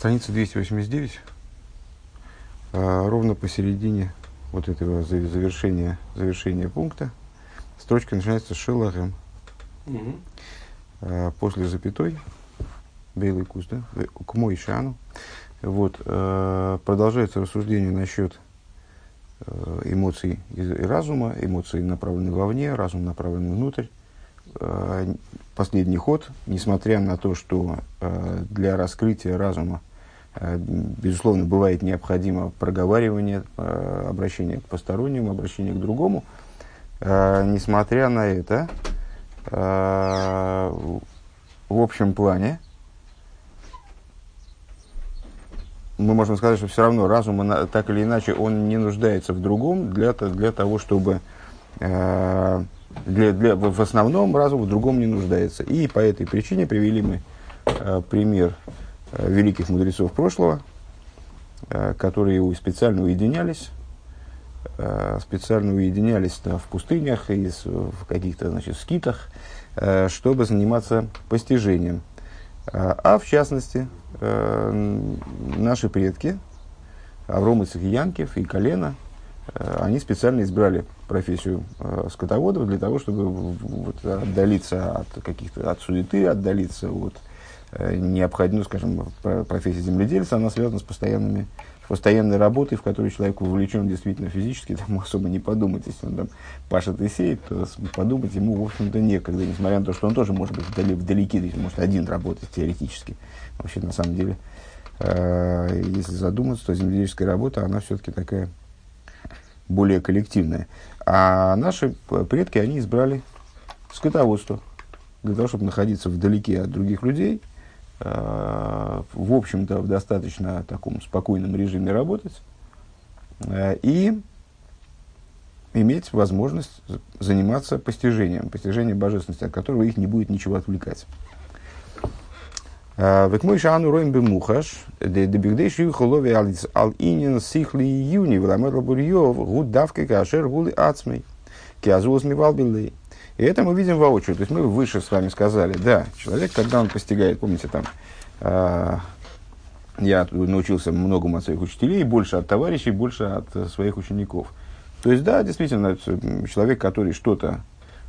страница 289, а, ровно посередине вот этого завершения, завершения пункта, строчка начинается с шелахем. Угу. После запятой, белый куст, да, к мой шану. Вот, а, продолжается рассуждение насчет а, эмоций и разума, эмоции направлены вовне, разум направлен внутрь. Последний ход, несмотря на то, что для раскрытия разума Э, безусловно, бывает необходимо проговаривание, э, обращение к постороннему, обращение к другому. Э, несмотря на это, в общем плане, мы можем сказать, что все равно разум, так или иначе, он не нуждается в другом для, для того, чтобы... Для, для, в основном разум в другом не нуждается. И по этой причине привели мы пример Э, великих мудрецов прошлого, э, которые специально уединялись, э, специально уединялись в пустынях и в каких-то значит, скитах, чтобы заниматься постижением. А в частности, наши предки, Авром Янкев и Колено, они специально избрали профессию скотоводов для того, чтобы отдалиться от каких-то от суеты, отдалиться от Э, необходимо, скажем, профессия земледельца, она связана с постоянными постоянной работой, в которой человек вовлечен действительно физически, там особо не подумать, если он там пашет и сеет, то подумать ему, в общем-то, некогда, несмотря на то, что он тоже может быть вдали, вдалеке, может один работать теоретически. Вообще, на самом деле, э, если задуматься, то земледельческая работа, она все-таки такая более коллективная. А наши предки, они избрали скотоводство для того, чтобы находиться вдалеке от других людей, в общем-то, в достаточно таком спокойном режиме работать э, и иметь возможность заниматься постижением, постижением божественности, от которого их не будет ничего отвлекать. Э, Век мой шану роем бемухаш, де дебигдеш юхолови ал инин сихли юни, вламер лабурьев, гуд давка кашер гули ацмей, киазуз мивалбилей. И это мы видим воочию. То есть мы выше с вами сказали, да, человек, когда он постигает, помните, там, э, я научился многому от своих учителей, больше от товарищей, больше от своих учеников. То есть, да, действительно, человек, который что-то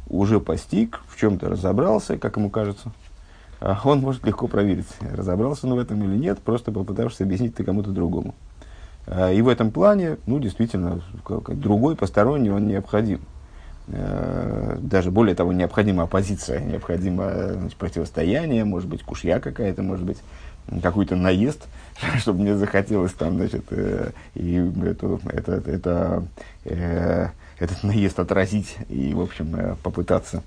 уже постиг, в чем-то разобрался, как ему кажется, а, он может легко проверить, разобрался он в этом или нет, просто попытавшись объяснить это кому-то другому. А, и в этом плане, ну, действительно, другой, посторонний, он необходим. Даже более того, необходима оппозиция, необходимо значит, противостояние, может быть, кушья какая-то, может быть, какой-то наезд, чтобы мне захотелось там, значит, э, и эту, это, это, э, этот наезд отразить и, в общем, э, попытаться.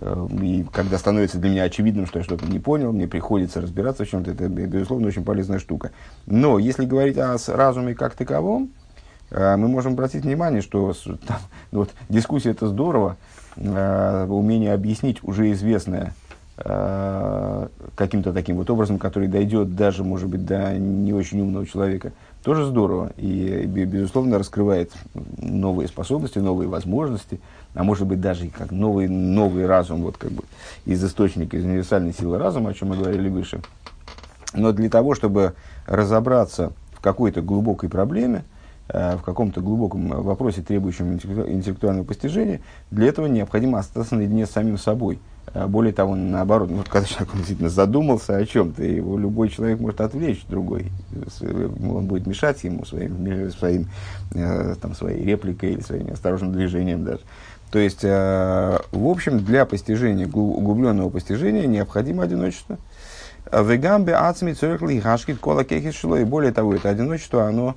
Э, и когда становится для меня очевидным, что я что-то не понял, мне приходится разбираться в чем-то, это, безусловно, очень полезная штука. Но если говорить о разуме как таковом, мы можем обратить внимание, что там, ну вот, дискуссия это здорово, э, умение объяснить уже известное э, каким-то таким вот образом, который дойдет даже, может быть, до не очень умного человека, тоже здорово и, безусловно, раскрывает новые способности, новые возможности, а может быть даже как новый, новый разум, вот как бы из источника, из универсальной силы разума, о чем мы говорили выше. Но для того, чтобы разобраться в какой-то глубокой проблеме, в каком-то глубоком вопросе, требующем интеллектуального постижения, для этого необходимо остаться наедине с самим собой. Э, более того, наоборот, ну, когда человек действительно задумался о чем-то, его любой человек может отвлечь другой. Он будет мешать ему своим, своим, э, там, своей репликой или своим осторожным движением даже. То есть, в общем, для постижения, углубленного постижения необходимо одиночество. В гамбе ацми церкли хашкит кола кехишло. И более того, это одиночество, оно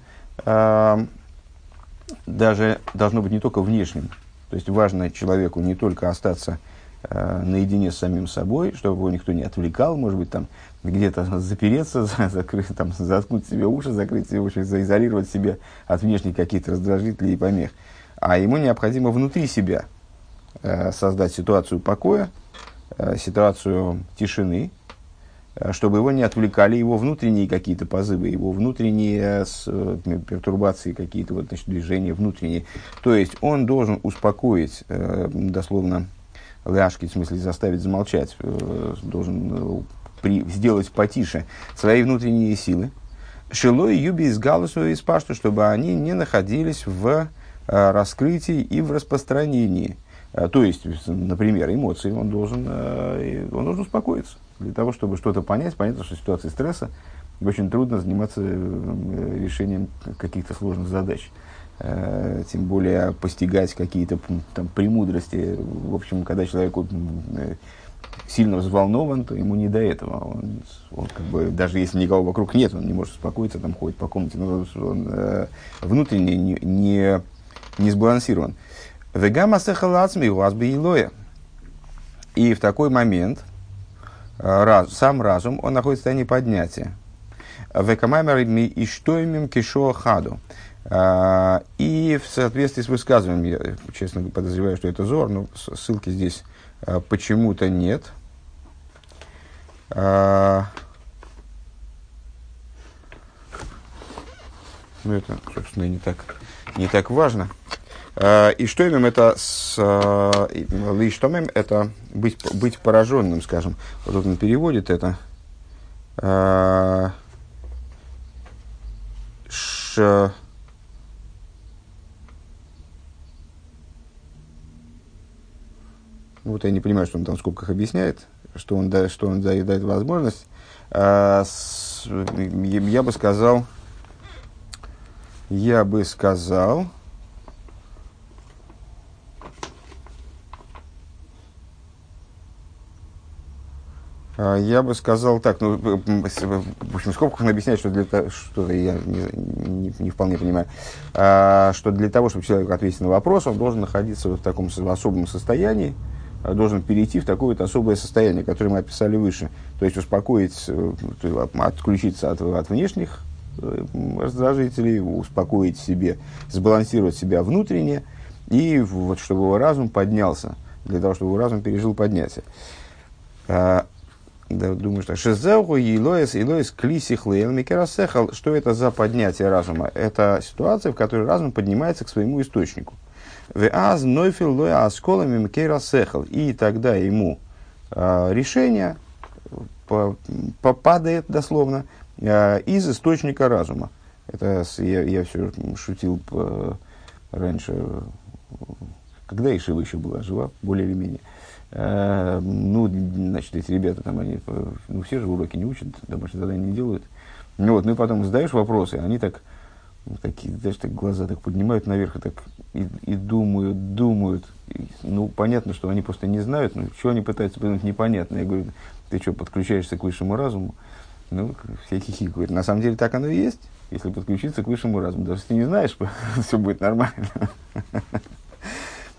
даже должно быть не только внешним. То есть важно человеку не только остаться э, наедине с самим собой, чтобы его никто не отвлекал, может быть, там где-то запереться, закрыть, там, заткнуть себе уши, закрыть себе уши, заизолировать себя от внешних каких-то раздражителей и помех. А ему необходимо внутри себя э, создать ситуацию покоя, э, ситуацию тишины, чтобы его не отвлекали его внутренние какие-то позывы, его внутренние с, э, пертурбации, какие-то вот, значит, движения внутренние. То есть он должен успокоить, э, дословно, ляшки, в смысле заставить замолчать, должен при, сделать потише свои внутренние силы, Шилой юби из галусу из пашту, чтобы они не находились в раскрытии и в распространении. То есть, например, эмоции, он должен, он должен успокоиться. Для того, чтобы что-то понять, понятно, что в ситуации стресса очень трудно заниматься решением каких-то сложных задач. Э, тем более постигать какие-то там премудрости. В общем, когда человек э, сильно взволнован, то ему не до этого. Он, он как бы, даже если никого вокруг нет, он не может успокоиться, там ходит по комнате, но он э, внутренне не, не, не сбалансирован. Вегама сехалацми у вас бы И в такой момент э, раз, сам разум, он находится в состоянии поднятия. Векамаймер и что имем кишо хаду. А, и в соответствии с высказыванием, я честно подозреваю, что это Зор, но ссылки здесь а, почему-то нет. А, ну, это, собственно, не так, не так важно. И что имеем это с лиштомем, это быть, быть пораженным, скажем. Вот он переводит это. Ш, Вот я не понимаю, что он там в скобках объясняет, что он, да, что он дает возможность. А, с, я бы сказал, я бы сказал, Я бы сказал так, ну, в общем, в скобках он объясняет, что для того, что я не, не, не вполне понимаю, а, что для того, чтобы человек ответить на вопрос, он должен находиться в таком особом состоянии, должен перейти в такое вот особое состояние, которое мы описали выше. То есть успокоить, э, отключиться от, от внешних э, раздражителей, успокоить себе, сбалансировать себя внутренне, и вот чтобы его разум поднялся, для того, чтобы его разум пережил поднятие. Да, думаю, что Шизеуху Илоис Илоис Клисихлейл Микерасехал. Что это за поднятие разума? Это ситуация, в которой разум поднимается к своему источнику. Веаз нойфил лоя асколами мкейра сехал. И тогда ему э, решение попадает дословно э, из источника разума. Это я, я все шутил по, раньше, когда Ишива еще была жива, более или менее. Э, ну, значит, эти ребята там, они, ну, все же уроки не учат, домашние задания не делают. Ну, вот, ну и потом задаешь вопросы, они так, такие, знаешь, так глаза так поднимают наверх и так и, и думают, думают. И, ну, понятно, что они просто не знают, но что они пытаются придумать, непонятно. Я говорю, ты что, подключаешься к высшему разуму? Ну, все хихикают. На самом деле так оно и есть, если подключиться к высшему разуму. Даже если ты не знаешь, все будет нормально.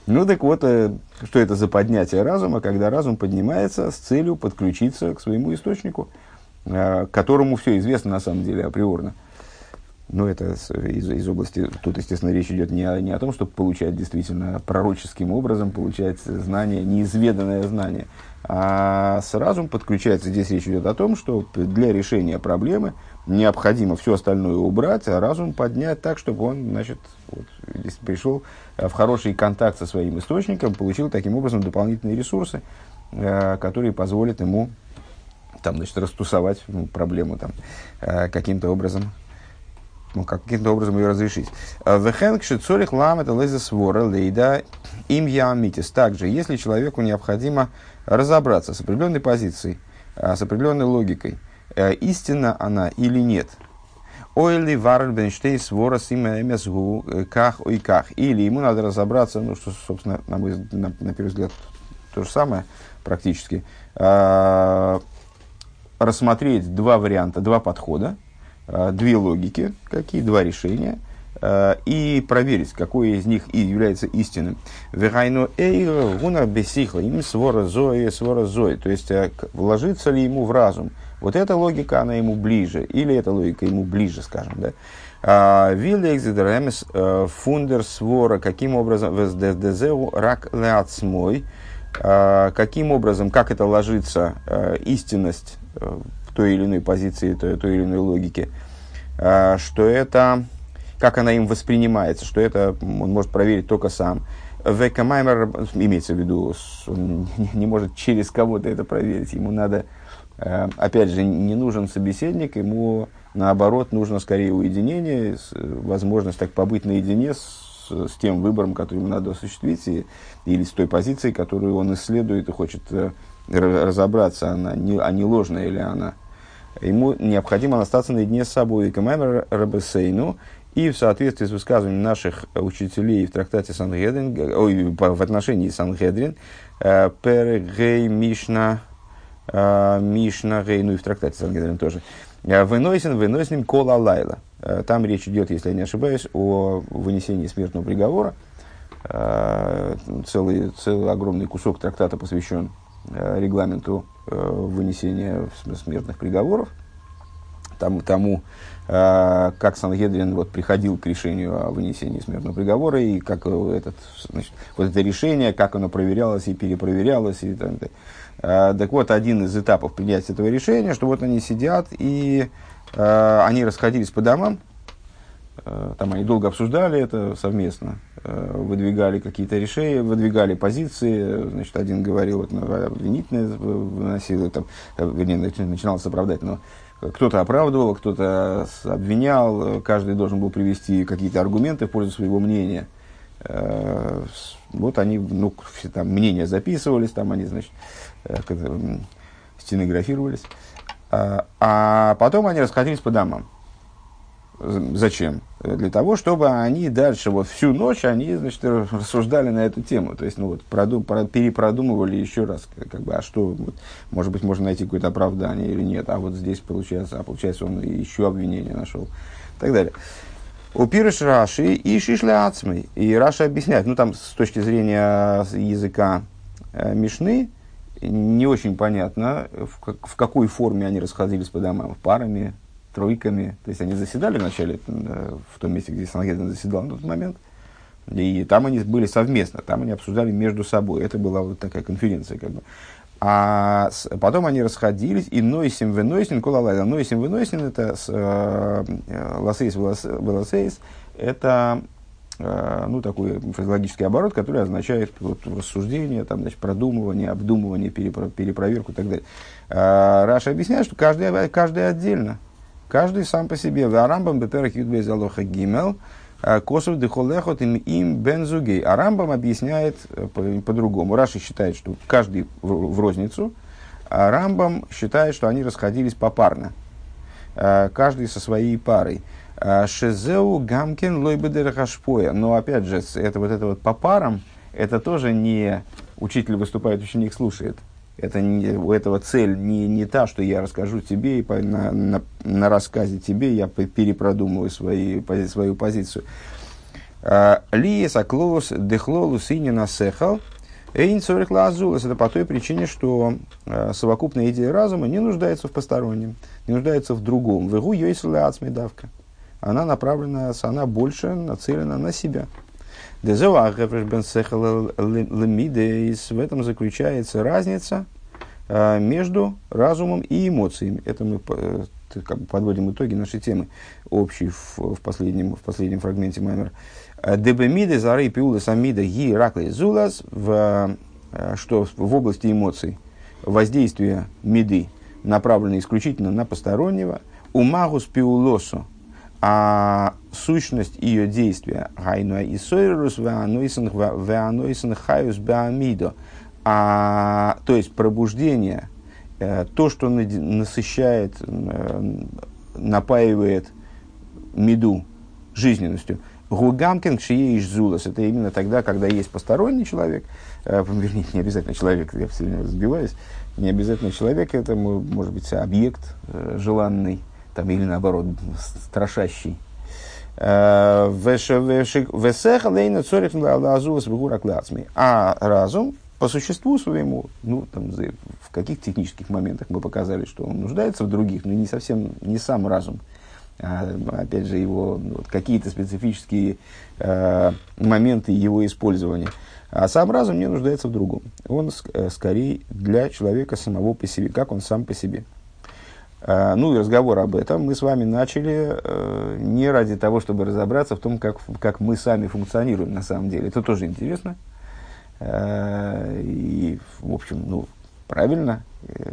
Ну, так вот, э, что это за поднятие разума, когда разум поднимается с целью подключиться к своему источнику, э, которому все известно на самом деле априорно. Но это из, из области, тут, естественно, речь идет не о, не о том, чтобы получать действительно пророческим образом, получать знание, неизведанное знание, а с разум подключается. Здесь речь идет о том, что для решения проблемы необходимо все остальное убрать, а разум поднять так, чтобы он, значит, вот, пришел в хороший контакт со своим источником, получил таким образом дополнительные ресурсы, э, которые позволят ему там, значит, растусовать ну, проблему там, э, каким-то образом ну, каким-то образом ее разрешить. Э, Вехенк шицорих лам это леза свора лейда. Также, если человеку необходимо разобраться с определенной позицией, э, с определенной логикой, э, истинна она или нет, Ойли варль бенштей свора симэмэсгу ках ой ках. Или ему надо разобраться, ну, что, собственно, на, мой, на, на первый взгляд, то же самое практически, рассмотреть два варианта, два подхода, Э, две логики, какие два решения, э, и проверить, какое из них и является истинным. Верайно эйр гуна бесихла им свора зои свора зои. То есть, э, вложится ли ему в разум. Вот эта логика, она ему ближе, или эта логика ему ближе, скажем, да. А, Виллекс фундер свора, каким образом вездездезеу рак леацмой, каким образом, как это ложится истинность той или иной позиции, той, той или иной логики, а, что это, как она им воспринимается, что это он может проверить только сам. Векамаймер, имеется в виду, он не может через кого-то это проверить, ему надо, а, опять же, не нужен собеседник, ему Наоборот, нужно скорее уединение, возможность так побыть наедине с, с тем выбором, который ему надо осуществить, и, или с той позицией, которую он исследует и хочет э, разобраться, она не, а не ложная или она. Ему необходимо остаться наедине с собой. Камаймер Рабесейну, и в соответствии с высказыванием наших учителей в трактате Сангедрин, ой, в отношении Сангедрин, э, Пергей Мишна, э, Мишна Гей, ну и в трактате Сангедрин тоже, э, Выносин, выносим кола лайла. Там речь идет, если я не ошибаюсь, о вынесении смертного приговора. Целый, целый огромный кусок трактата посвящен регламенту вынесения смертных приговоров. Тому, тому как Сангедрин вот, приходил к решению о вынесении смертного приговора, и как этот, значит, вот это решение, как оно проверялось и перепроверялось. И, там, э, так вот, один из этапов принятия этого решения, что вот они сидят, и э, они расходились по домам, э, там они долго обсуждали это совместно, э, выдвигали какие-то решения, выдвигали позиции. Значит, один говорил, вот, ну, обвинительное выносил, там, вернее, начинал оправдать, но кто-то оправдывал, кто-то обвинял, каждый должен был привести какие-то аргументы в пользу своего мнения. Э, вот они, ну, все там мнения записывались, там они, значит, э, стенографировались. А, а потом они расходились по домам. Зачем? Для того, чтобы они дальше, вот всю ночь, они, значит, рассуждали на эту тему. То есть, ну вот, продум, про, перепродумывали еще раз, как бы, а что, вот, может быть, можно найти какое-то оправдание или нет, а вот здесь получается, а получается, он еще обвинение нашел, и так далее. ופירש רש"י איש לעצמו. И Раша объясняет, ну там с точки зрения языка э, Мишны, не очень понятно, в, как, в какой форме они расходились по домам, парами, тройками. То есть они заседали вначале э, в том месте, где Сангедрин заседал на тот момент. И там они были совместно, там они обсуждали между собой. Это была вот такая конференция как бы. А с, потом они расходились, и נושאין ונותנין, כל הלילה. נושאין ונותנין это э, э, לשאת ולתת, это э, ну, такой фразеологический оборот, который означает вот, рассуждение, там, значит, продумывание, обдумывание, перепро, перепроверку и так далее. Э, Раша объясняет, что каждый, каждый отдельно. Каждый сам по себе. Арамбам беперах юдбей залоха гимел. А, косов дехолехот им, им бензугей. А Рамбам объясняет э, по-другому. По Раши считает, что каждый в, розницу. А Рамбам считает, что они расходились попарно. А, каждый со своей парой. А, Шезеу гамкен лойбедер хашпоя. Но опять же, это вот это вот по парам, это тоже не учитель выступает, ученик слушает это не, у этого цель не, не та, что я расскажу тебе, и по, на, на, на рассказе тебе я перепродумываю свои, свою позицию. А, Лиес аклолус дехлолус и не насехал. Эйн цорих лазулас. Это по той причине, что э, совокупная идея разума не нуждается в постороннем, не нуждается в другом. Вегу йойсуля ацмедавка. Она направлена, она больше нацелена на себя. В этом заключается разница э, между разумом и эмоциями. Это мы э, как бы подводим итоги нашей темы общей в, в, последнем, в последнем фрагменте Маймера. Э, Дебемиды, зары, пиулы, самида, ги, раклы, зулас, в, что в области эмоций воздействие меды направлено исключительно на постороннего, умагус пиулосу, а сущность ее действия, гайнуа и сойрус веанойсен хаюс беамидо, а, то есть пробуждение, э, то, что насыщает, э, напаивает меду жизненностью. Гугамкин кшиеиш зулас. Это именно тогда, когда есть посторонний человек, э, вернее, не обязательно человек, я все время разбиваюсь, не обязательно человек, это может быть объект желанный, там, или наоборот, страшащий. Э, а разум по существу своему, ну, там, в каких технических моментах мы показали, что он нуждается в других, но не совсем, не сам разум, а, опять же, его ну, вот, какие-то специфические э, моменты его использования. А сам разум не нуждается в другом. Он э, скорее для человека самого по себе, как он сам по себе. А, ну и разговор об этом мы с вами начали э, не ради того, чтобы разобраться в том, как, как мы сами функционируем на самом деле. Это тоже интересно. Э, и, в общем, ну, правильно,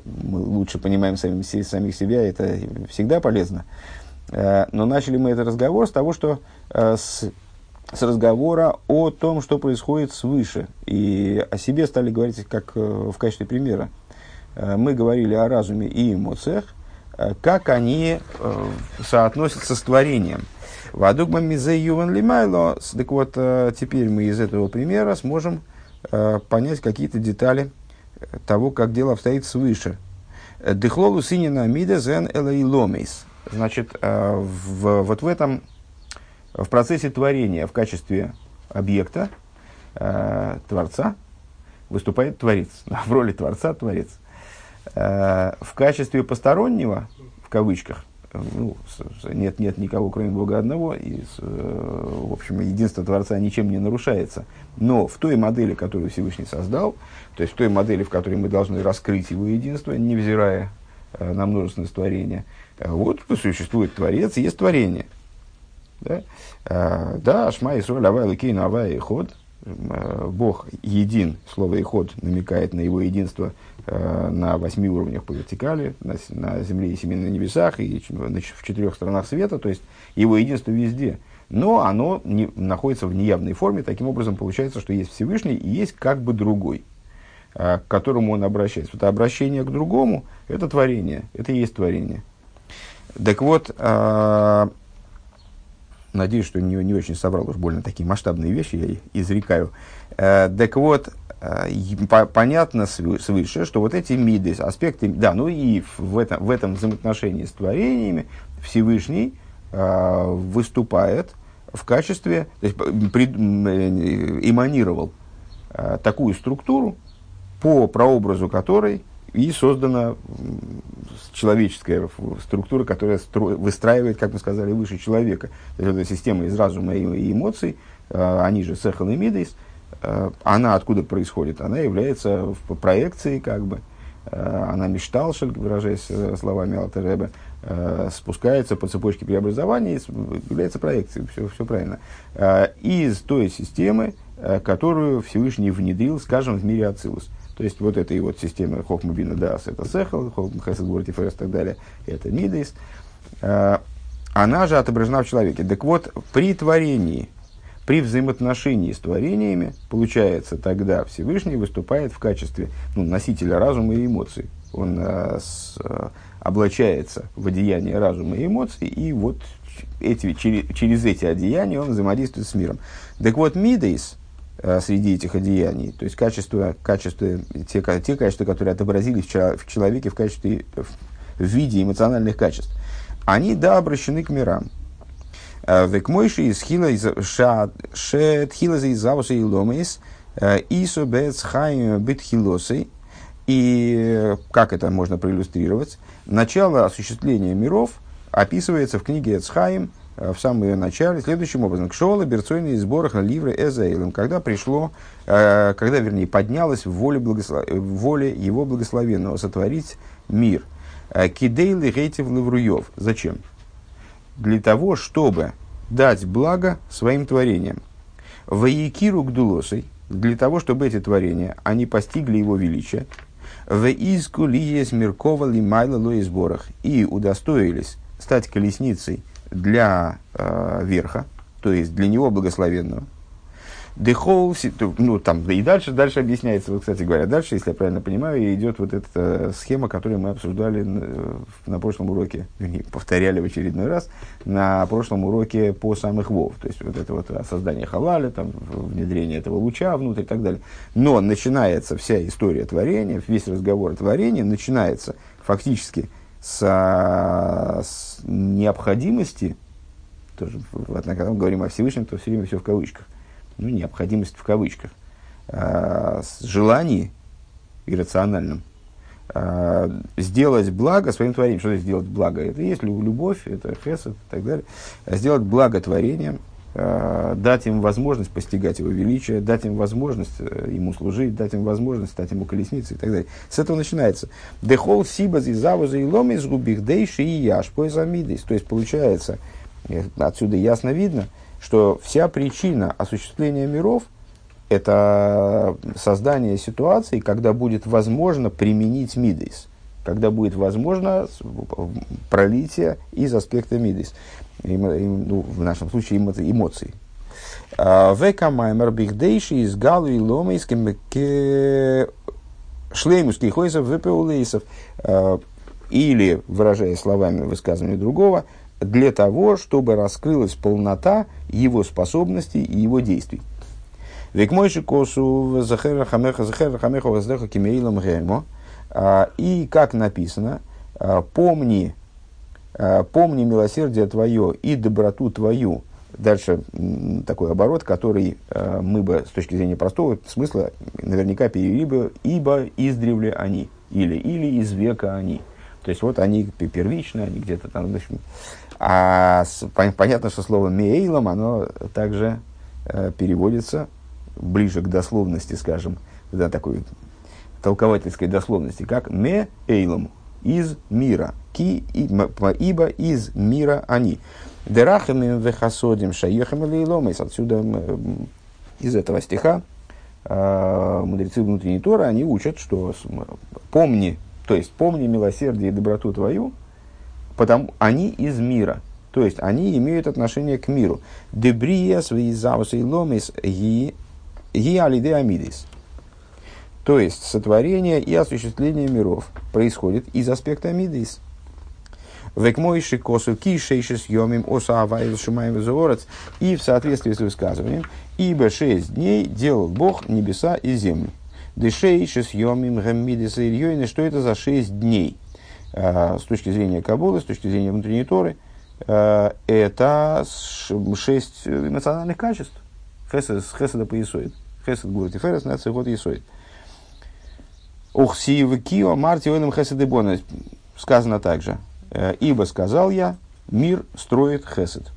мы лучше понимаем сами, самих себя, это всегда полезно. Э, но начали мы этот разговор с того, что э, с, с разговора о том, что происходит свыше. И о себе стали говорить как э, в качестве примера. Мы говорили о разуме и эмоциях, как они соотносятся с творением. Вадугма мизе юван лимайло. Так вот, теперь мы из этого примера сможем понять какие-то детали того, как дело обстоит свыше. Дыхлолу синина мида зен элейломейс. Значит, э, в, вот в этом, в процессе творения в качестве объекта э, Творца выступает Творец, в роли Творца Творец. Э, в качестве постороннего, в кавычках, ну, нет, нет никого, кроме Бога одного, и, в общем, единство Творца ничем не нарушается. Но в той модели, которую Всевышний создал, то есть в той модели, в которой мы должны раскрыть его единство, невзирая на множественность творения – вот существует Творец, есть творение. Да, да Шма Исроль Авай Лакейну Авай и Ход. Бог един, слово «иход» намекает на его единство э, на восьми уровнях по вертикали, на, на земле и семи на небесах, и в четырех сторонах света, то есть его единство везде. Но оно не, находится в неявной форме, таким образом получается, что есть Всевышний и есть как бы другой, э, к которому он обращается. Это обращение к другому – это творение, это и есть творение – так вот, э, надеюсь, что не, не очень собрал уж больно такие масштабные вещи, я изрекаю. Э, так вот, э, по, понятно свыше, что вот эти миды, аспекты, да, ну и в этом, в этом взаимоотношении с творениями Всевышний э, выступает в качестве, то есть при, э, эманировал э, такую структуру, по прообразу которой и создана человеческая структура, которая стро... выстраивает, как мы сказали, выше человека. То есть, это система из разума и эмоций, э, они же сехал и мидейс, э, она откуда происходит? Она является в проекцией, как бы, э, она мечталшель, выражаясь словами Алтереба, спускается по цепочке преобразования и является проекцией, все, все правильно. Из той системы, которую Всевышний внедрил, скажем, в мире Ацилус. То есть вот этой вот системы Хохмабина Дас, это Сехал, Хесед Гурти Ферес и так далее, это Мидейс, э, она же отображена в человеке. Так вот, при творении, при взаимоотношении с творениями, получается, тогда Всевышний выступает в качестве ну, носителя разума и эмоций. Он э, с, э, облачается в одеяние разума и эмоций, и вот эти, через, через эти одеяния он взаимодействует с миром. Так вот, Мидейс – среди этих одеяний, то есть качества, качества те, те качества, которые отобразились в человеке в качестве, в виде эмоциональных качеств, они, да, обращены к мирам. Э, Век мойши из хила из шет хила из завуса и ломейс э, исо бец хайм бит хилосой. И как это можно проиллюстрировать? Начало осуществления миров описывается в книге Эцхайм, Э, в самом ее начале следующим образом. Кшола берцойный сборах ливры эзейлем, когда пришло, э, когда, вернее, поднялась воле, благослов... в воле его благословенного сотворить мир. Э, Кидейли рейтив лавруев. Зачем? Для того, чтобы дать благо своим творениям. Ваикиру гдулосой, для того, чтобы эти творения, они постигли его величие. В изку лиес миркова лимайла лоизборах. И удостоились стать колесницей – для э, верха, то есть для него благословенного. Дехол, ну там, и дальше, дальше объясняется, вот, кстати говоря, дальше, если я правильно понимаю, идет вот эта э, схема, которую мы обсуждали на, на прошлом уроке, повторяли в очередной раз, на прошлом уроке по самых вов, то есть вот это вот создание халаля, там, внедрение этого луча внутрь и так далее. Но начинается вся история творения, весь разговор о творении начинается фактически с, с необходимости, тоже, когда мы говорим о Всевышнем, то все время все в кавычках, ну, необходимость в кавычках, а, с желанием иррациональным а, сделать благо своим творением. Что это сделать благо? Это есть любовь, это хесед и так далее. Сделать благо творением – Э, дать им возможность постигать его величие, дать им возможность э, ему служить, дать им возможность стать ему колесницей и так далее. С этого начинается. Дехол сибаз и завуза и лом из губих дейши и яш поизамидис. То есть получается, э, отсюда ясно видно, что вся причина осуществления миров – это создание ситуации, когда будет возможно применить мидейс. Когда будет возможно пролитие из аспекта мидис, ну, в нашем случае эмоций. А, Века маймер бихдейши из галу и ломейским шлеймуских хойсов впеулейсов. А, или, выражая словами высказывания другого, для того, чтобы раскрылась полнота его способностей и его действий. Век мойши косу захера хамеха захера хамеха воздеха кимеилам гемо. А, и как написано, а, помни, а, помни милосердие твое и доброту твою. Дальше такой оборот, который мы бы с точки зрения простого смысла наверняка перевели бы, ибо издревле они, или, или из века они. То есть вот они первичные, они где-то там, общем, а с, понятно, что слово «мейлом», оно также э, переводится ближе к дословности, скажем, да, такой толковательской дословности, как «ме эйлом» из мира, ки, ибо из мира они. Дерахами вехасодим шаехами лейломис. Отсюда из этого стиха э, мудрецы внутренней Торы, они учат, что помни, то есть помни милосердие и доброту твою, потому они из мира. То есть они имеют отношение к миру. Дебрия свои завусы и ломис ги алиде амидис. То есть сотворение и осуществление миров происходит из аспекта амидис. Векмойши косу кишейшис йомим оса авайл шумаем И в соответствии с высказыванием, ибо шесть дней делал Бог небеса и землю. Дешейшис йомим гаммидис и что это за шесть дней? Э, с точки зрения Кабулы, с точки зрения внутренней Торы, э, это шесть эмоциональных качеств. Хесед, поясует. Хесед гурти ферес, нация год ясует. Ух, сиевы кио, марти ойным хесед бона. Сказано также. «Э, Ибо сказал я, мир строит хесед.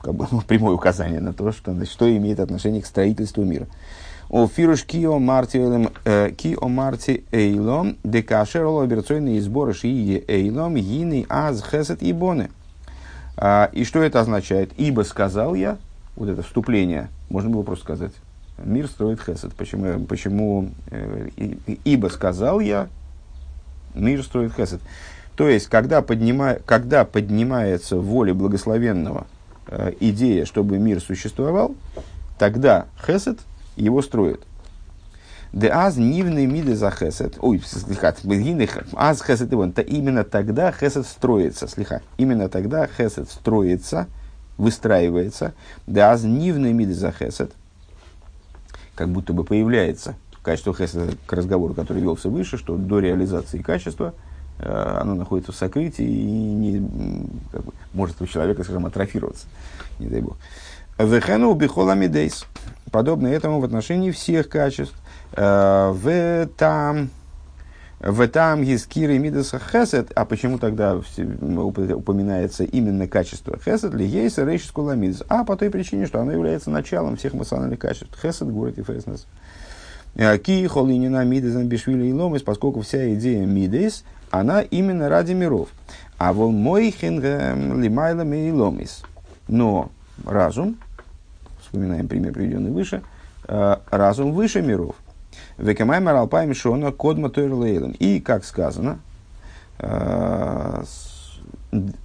Как бы ну, прямое указание на то, что, что имеет отношение к строительству мира. О фируш кио марти э, кио марти эйлом декашер операционные сборы шии эйлом гины аз хесет и боны. А, и что это означает? Ибо сказал я, вот это вступление, можно было просто сказать, мир строит хесед. Почему? почему э, ибо сказал я, мир строит хесед. То есть, когда, поднима, когда поднимается в воле благословенного э, идея, чтобы мир существовал, тогда хесед его строят. Де аз нивный миды за хесед. Ой, слиха, аз хесед его. То именно тогда хесед строится. Слиха. Именно тогда хесед строится, выстраивается. Де аз нивный миды за хесед. Как будто бы появляется качество хеседа к разговору, который велся выше, что до реализации качества э, оно находится в сокрытии и не, как бы, может у человека, скажем, атрофироваться. Не дай бог. Вехену бихоламидейс подобно этому в отношении всех качеств. Э, в там, в там Гискир и Мидаса Хесед, а почему тогда упоминается именно качество Хесед, ли есть Рейшис Куламидас? А по той причине, что оно является началом всех эмоциональных качеств. Хесед, город и Феснес. Э, ки холинина мидезан бишвили и ломис, поскольку вся идея мидес, она именно ради миров. А вол мой хинга лимайла и ломис. Но разум, вспоминаем пример, приведенный выше, э, разум выше миров. Векамай маралпай мишона кодма тойрлейлен. И, как сказано, э,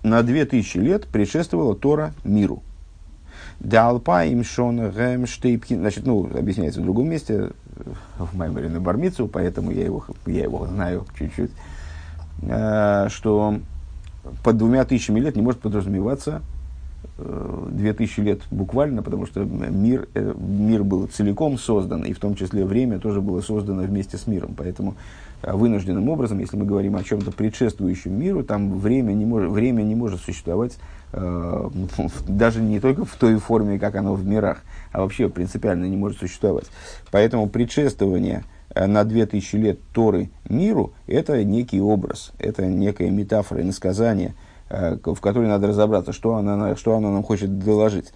на две тысячи лет предшествовала Тора миру. Далпа им шона гэм штейпхин. Значит, ну, объясняется в другом месте, в Маймере на Бармицу, поэтому я его, я его знаю чуть-чуть, э, что под двумя тысячами лет не может подразумеваться Э, две тысячи лет буквально, потому что мир, э, мир был целиком создан, и в том числе время тоже было создано вместе с миром. Поэтому э, вынужденным образом, если мы говорим о чем-то предшествующем миру, там время не может, время не может существовать э, даже не только в той форме, как оно в мирах, а вообще принципиально не может существовать. Поэтому предшествование на две тысячи лет Торы миру – это некий образ, это некая метафора, иносказание – Э, в которой надо разобраться, что она, что она нам хочет доложить.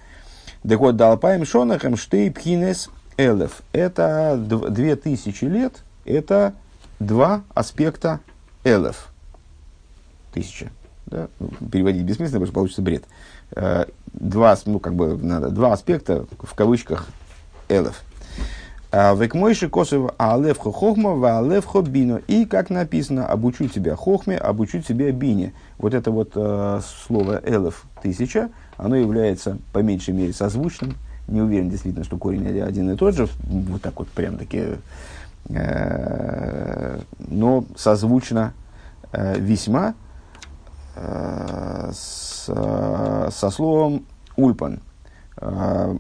Так вот, Далпаем Шонахем Штей Пхинес Элев. Это две тысячи лет, это два аспекта Элев. Тысяча. Да? Ну, переводить бессмысленно, потому что получится бред. Э, два, ну, как бы, надо, два аспекта, в кавычках, Элев. Век мойши косов алевхо хохма, ва алевхо бино. И, как написано, обучу тебя хохме, обучу тебя бине. Вот это вот э, слово элев тысяча, оно является по меньшей мере созвучным. Не уверен действительно, что корень один и тот же, вот так вот прям таки, э, но созвучно э, весьма э, с, со словом ульпан. Э,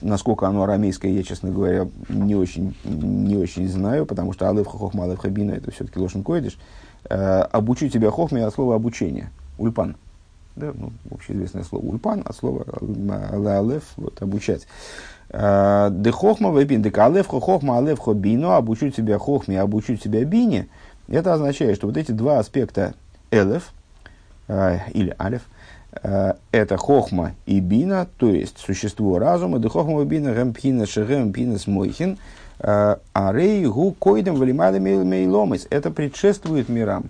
насколько оно арамейское, я, честно говоря, не очень, не очень знаю, потому что алев хохма, алев хабина, это все-таки лошен койдиш. Э, обучу тебя хохме от слова обучение, ульпан. Да, ну, общеизвестное слово ульпан, от слова алев, вот, обучать. Э, де хохма вебин, де алев хохма, алев хобино, обучу тебя хохме, обучу тебя бине. Это означает, что вот эти два аспекта элев, э, или алев, это хохма и бина, то есть существо разума, да хохма и бина гампхина пина смойхин, э, а рей гу койдем валимада мейломис. Это предшествует мирам.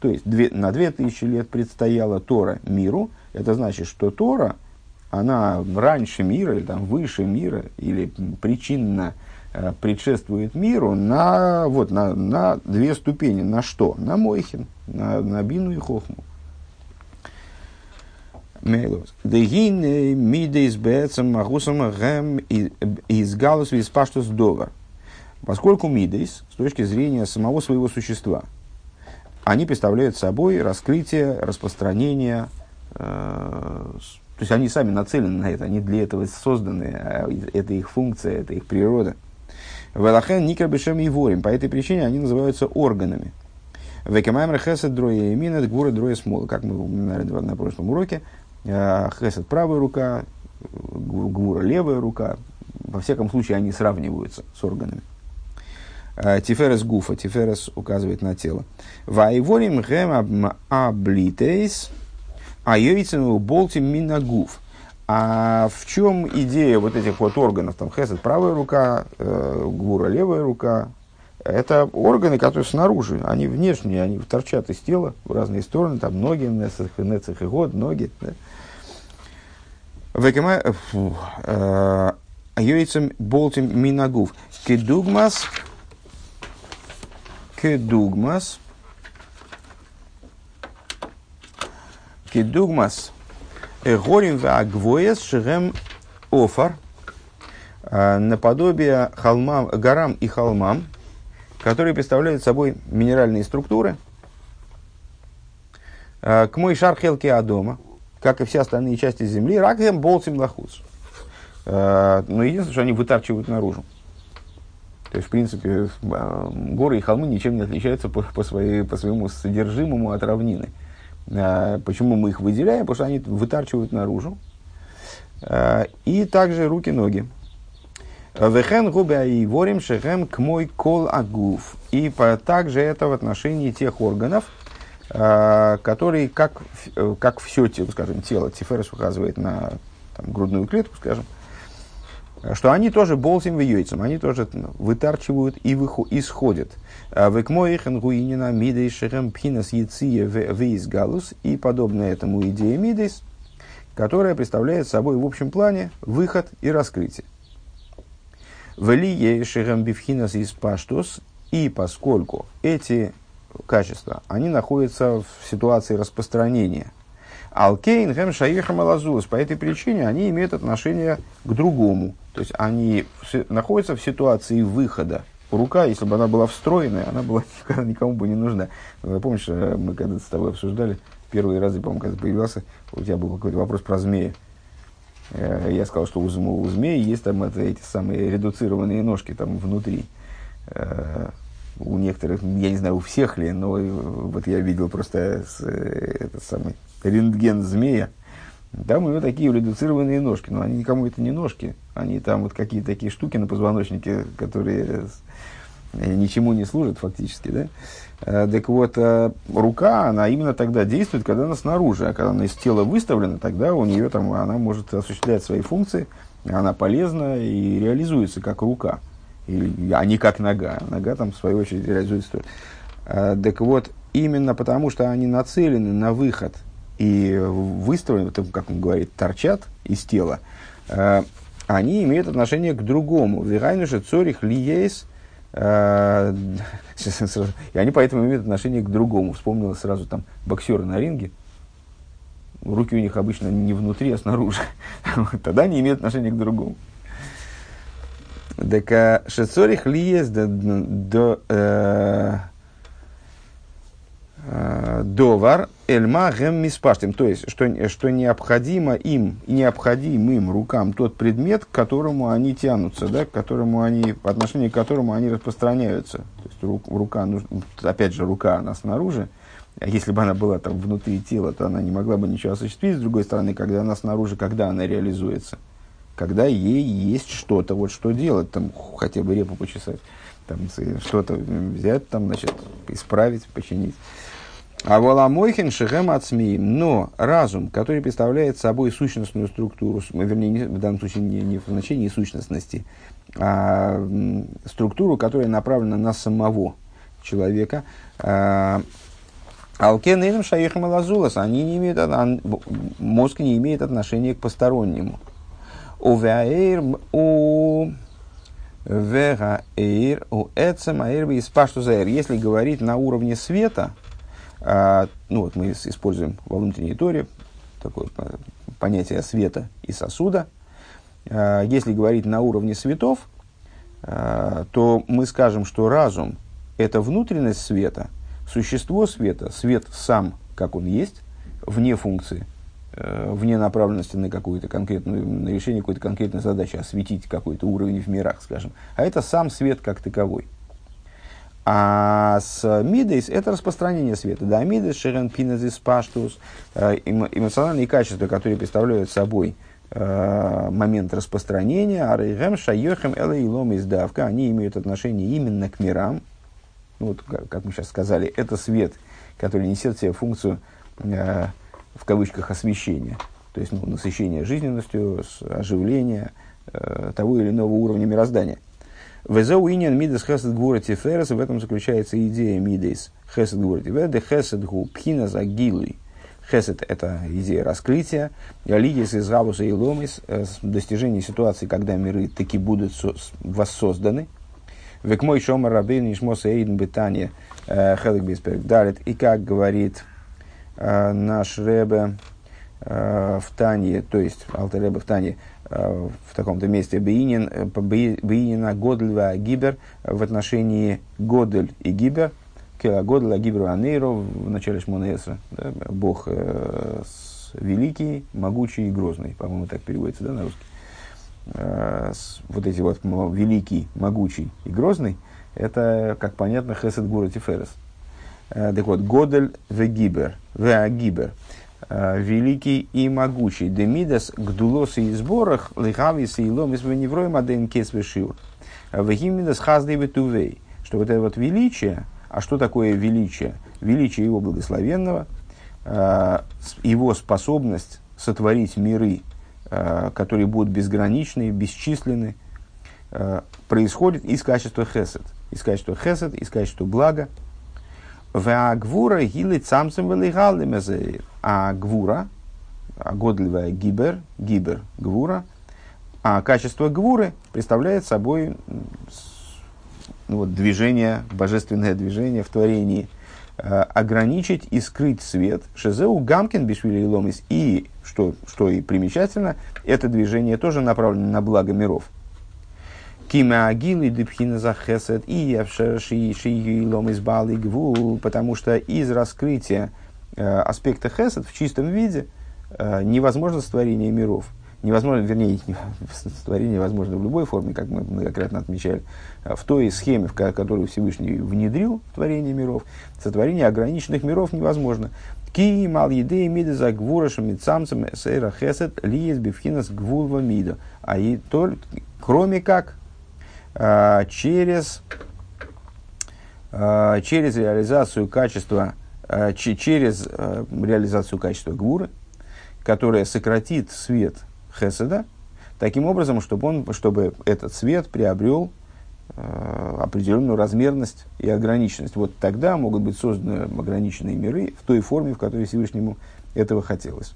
То есть две, на две тысячи лет предстояла Тора миру. Это значит, что Тора, она раньше мира, или там выше мира, или причинно э, предшествует миру на, вот, на, на две ступени. На что? На Мойхин, на, на Бину и Хохму. Мейлос. Дегин мидейс бецем магусам гэм из галус из паштус довар. Поскольку мидейс, с точки зрения самого своего существа, они представляют собой раскрытие, распространение, э, то есть они сами нацелены на это, они для этого созданы, а это их функция, это их природа. Велахен никрабешем и ворим, по этой причине они называются органами. Векамаймер хесед дроя имина, гвура дроя смола. Как мы упоминали на прошлом уроке, Э, Хесед правая рука, Гвура левая рука. Во всяком случае, они сравниваются с органами. Э, Тиферес гуфа, Тиферес указывает на тело. Вайворим гэм аблитейс, а йойцем болтим минагуф. А в чем идея вот этих вот органов? Там хесед правая рука, э, гура левая рука. Это органы, которые снаружи, они внешние, они торчат из тела в разные стороны, там ноги, нецех, и год, ноги. Да? Йойцем болтим минагув. Кедугмас. Кедугмас. Кедугмас. Горим в агвоес шерем офар. Наподобие холмам, горам и холмам, которые представляют собой минеральные структуры. К мой шархелке Адома, как и все остальные части Земли, ракем болцем лахуц. Э, но единственное, что они вытарчивают наружу. То есть, в принципе, э, горы и холмы ничем не отличаются по, по, своей, по своему содержимому от равнины. Э, почему мы их выделяем? Потому что они вытарчивают наружу. И также руки-ноги. Вехен губя и ворим шехем к мой кол агуф. И также это в отношении тех органов, Э, который, как, э, как все тело, скажем, тело, Тиферес указывает на там, грудную клетку, скажем, что они тоже болтим в яйцам, они тоже вытарчивают и выху, исходят. А Векмоихен гуинина мидейс шерем пхинас яция вейс галус и подобное этому идея мидейс, которая представляет собой в общем плане выход и раскрытие. Вели шерем бифхинас из паштус и поскольку эти качества, они находятся в ситуации распространения. Алкейн, хэм, шаихам, алазулас. По этой причине они имеют отношение к другому. То есть они находятся в ситуации выхода. Рука, если бы она была встроенная, она была никому бы не нужна. Помнишь, э, мы когда с тобой обсуждали, первые разы, по-моему, когда появился, у тебя был какой-то вопрос про змея. Э, я сказал, что у, у змеи есть там это, эти самые редуцированные ножки там внутри. Э, у некоторых, я не знаю, у всех ли, но вот я видел просто этот самый рентген змея, там у него такие редуцированные ножки, но они никому это не ножки, они там вот какие-то такие штуки на позвоночнике, которые ничему не служат фактически, да. А, так вот, а, рука, она именно тогда действует, когда она снаружи, а когда она из тела выставлена, тогда у нее там, она может осуществлять свои функции, она полезна и реализуется как рука а не как нога. Нога там, в свою очередь, реализуется. Так вот, именно потому, что они нацелены на выход и выставлены, как он говорит, торчат из тела, они имеют отношение к другому. Вигайнуша цорих лиейс, э, и они поэтому имеют отношение к другому. Вспомнила сразу там боксеры на ринге. Руки у них обычно не внутри, а снаружи. Тогда они имеют отношение к другому. Так а шецорих лиес до довар эльма гем миспаштим. То есть, что, что необходимо им, необходим им рукам тот предмет, к которому они тянутся, да, к которому они, по отношению к которому они распространяются. То есть, рука, опять же, рука, она снаружи, а если бы она была там внутри тела, то она не могла бы ничего осуществить. С другой стороны, когда она снаружи, когда она реализуется? Когда ей есть что-то, вот что делать, там хотя бы репу почесать, там что-то взять, там, значит, исправить, починить. А воламойхин шехем ацмиим. Но разум, который представляет собой сущностную структуру, вернее, не, в данном случае не, не в значении сущностности, а структуру, которая направлена на самого человека, а, Алкен им шаихам лазулас, они не имеют, мозг не имеет отношения к постороннему. У веаэр, у вегаэр, у эцем аэр, Если говорить на уровне света, ну вот мы используем во внутренней торе такое понятие света и сосуда. А, если говорить на уровне светов, а, то мы скажем, что разум – это внутренность света, существо света, свет сам, как он есть, вне функции, э, вне направленности на какую-то конкретную, на решение какой-то конкретной задачи, осветить какой-то уровень в мирах, скажем. А это сам свет как таковой – а с мидейс это распространение света. Да, мидейс, шерен пинезис паштус, э, эмоциональные качества, которые представляют собой э, момент распространения, арейгем, шайохем, элейлом издавка, они имеют отношение именно к мирам. Ну, вот, как мы сейчас сказали, это свет, который несет в себе функцию, э, в кавычках, освещения. То есть ну, насыщение жизненностью, оживления того или иного уровня мироздания. Везеу иньян мидес хесед гура тиферес, в этом заключается идея мидес хесед гура тиферес, хесед гу пхина за гилуй. Хесед – это идея раскрытия. Лидис из Габуса и Ломис – достижение ситуации, когда миры таки будут воссозданы. Век мой шомар рабейн ишмоса эйден бетания хелек бисперг далит. И как говорит э, наш Ребе э, в Тане, то есть Алтер Ребе в Тане, Э, в таком-то месте Бейнин, э, Бейнина Годль Гибер в отношении Годель и Гибер, Кела Годль Гибер Анейро в начале Шмонеса, да, Бог э, великий, могучий и грозный, по-моему, так переводится да, на русский. Э, с, вот эти вот великий, могучий и грозный, это, как понятно, Хесед Гура Тиферес. Э, так вот, Годель Вегибер, Веагибер – Э, великий и могучий. Демидас гдулос и сборах лихавис и ломис веневроем аден кесвешиур. Вегимидас хаздей ветувей. Что вот это вот величие, а что такое величие? Величие его благословенного, э, его способность сотворить миры, э, которые будут безграничны, бесчисленны, происходит из качества хесед. Из качества хесед, из качества блага, а гвура гилит самсом велигалимезеир. А гвура, а годливая гибер, гибер гвура, а качество гвуры представляет собой ну, вот, движение, божественное движение в творении. Э, ограничить и скрыть свет. Шезеу Гамкин Бишвили Ломис. И, что, что и примечательно, это движение тоже направлено на благо миров. Кима агилы дипхина за хесед и явшерши шиюилом из балы гвул, потому что из раскрытия аспекта хесед в чистом виде э, невозможно створение миров. Невозможно, вернее, творение возможно в любой форме, как мы многократно отмечали, э, в той схеме, в которую Всевышний внедрил в творение миров, сотворение ограниченных миров невозможно. Ки мал еды миды за гвурашем и цамцем сейра хесед лиес бифхинас гвулва мида. А и только, кроме как через, через реализацию качества, через реализацию качества гвуры, которая сократит свет Хеседа, таким образом, чтобы, он, чтобы этот свет приобрел определенную размерность и ограниченность. Вот тогда могут быть созданы ограниченные миры в той форме, в которой Всевышнему этого хотелось.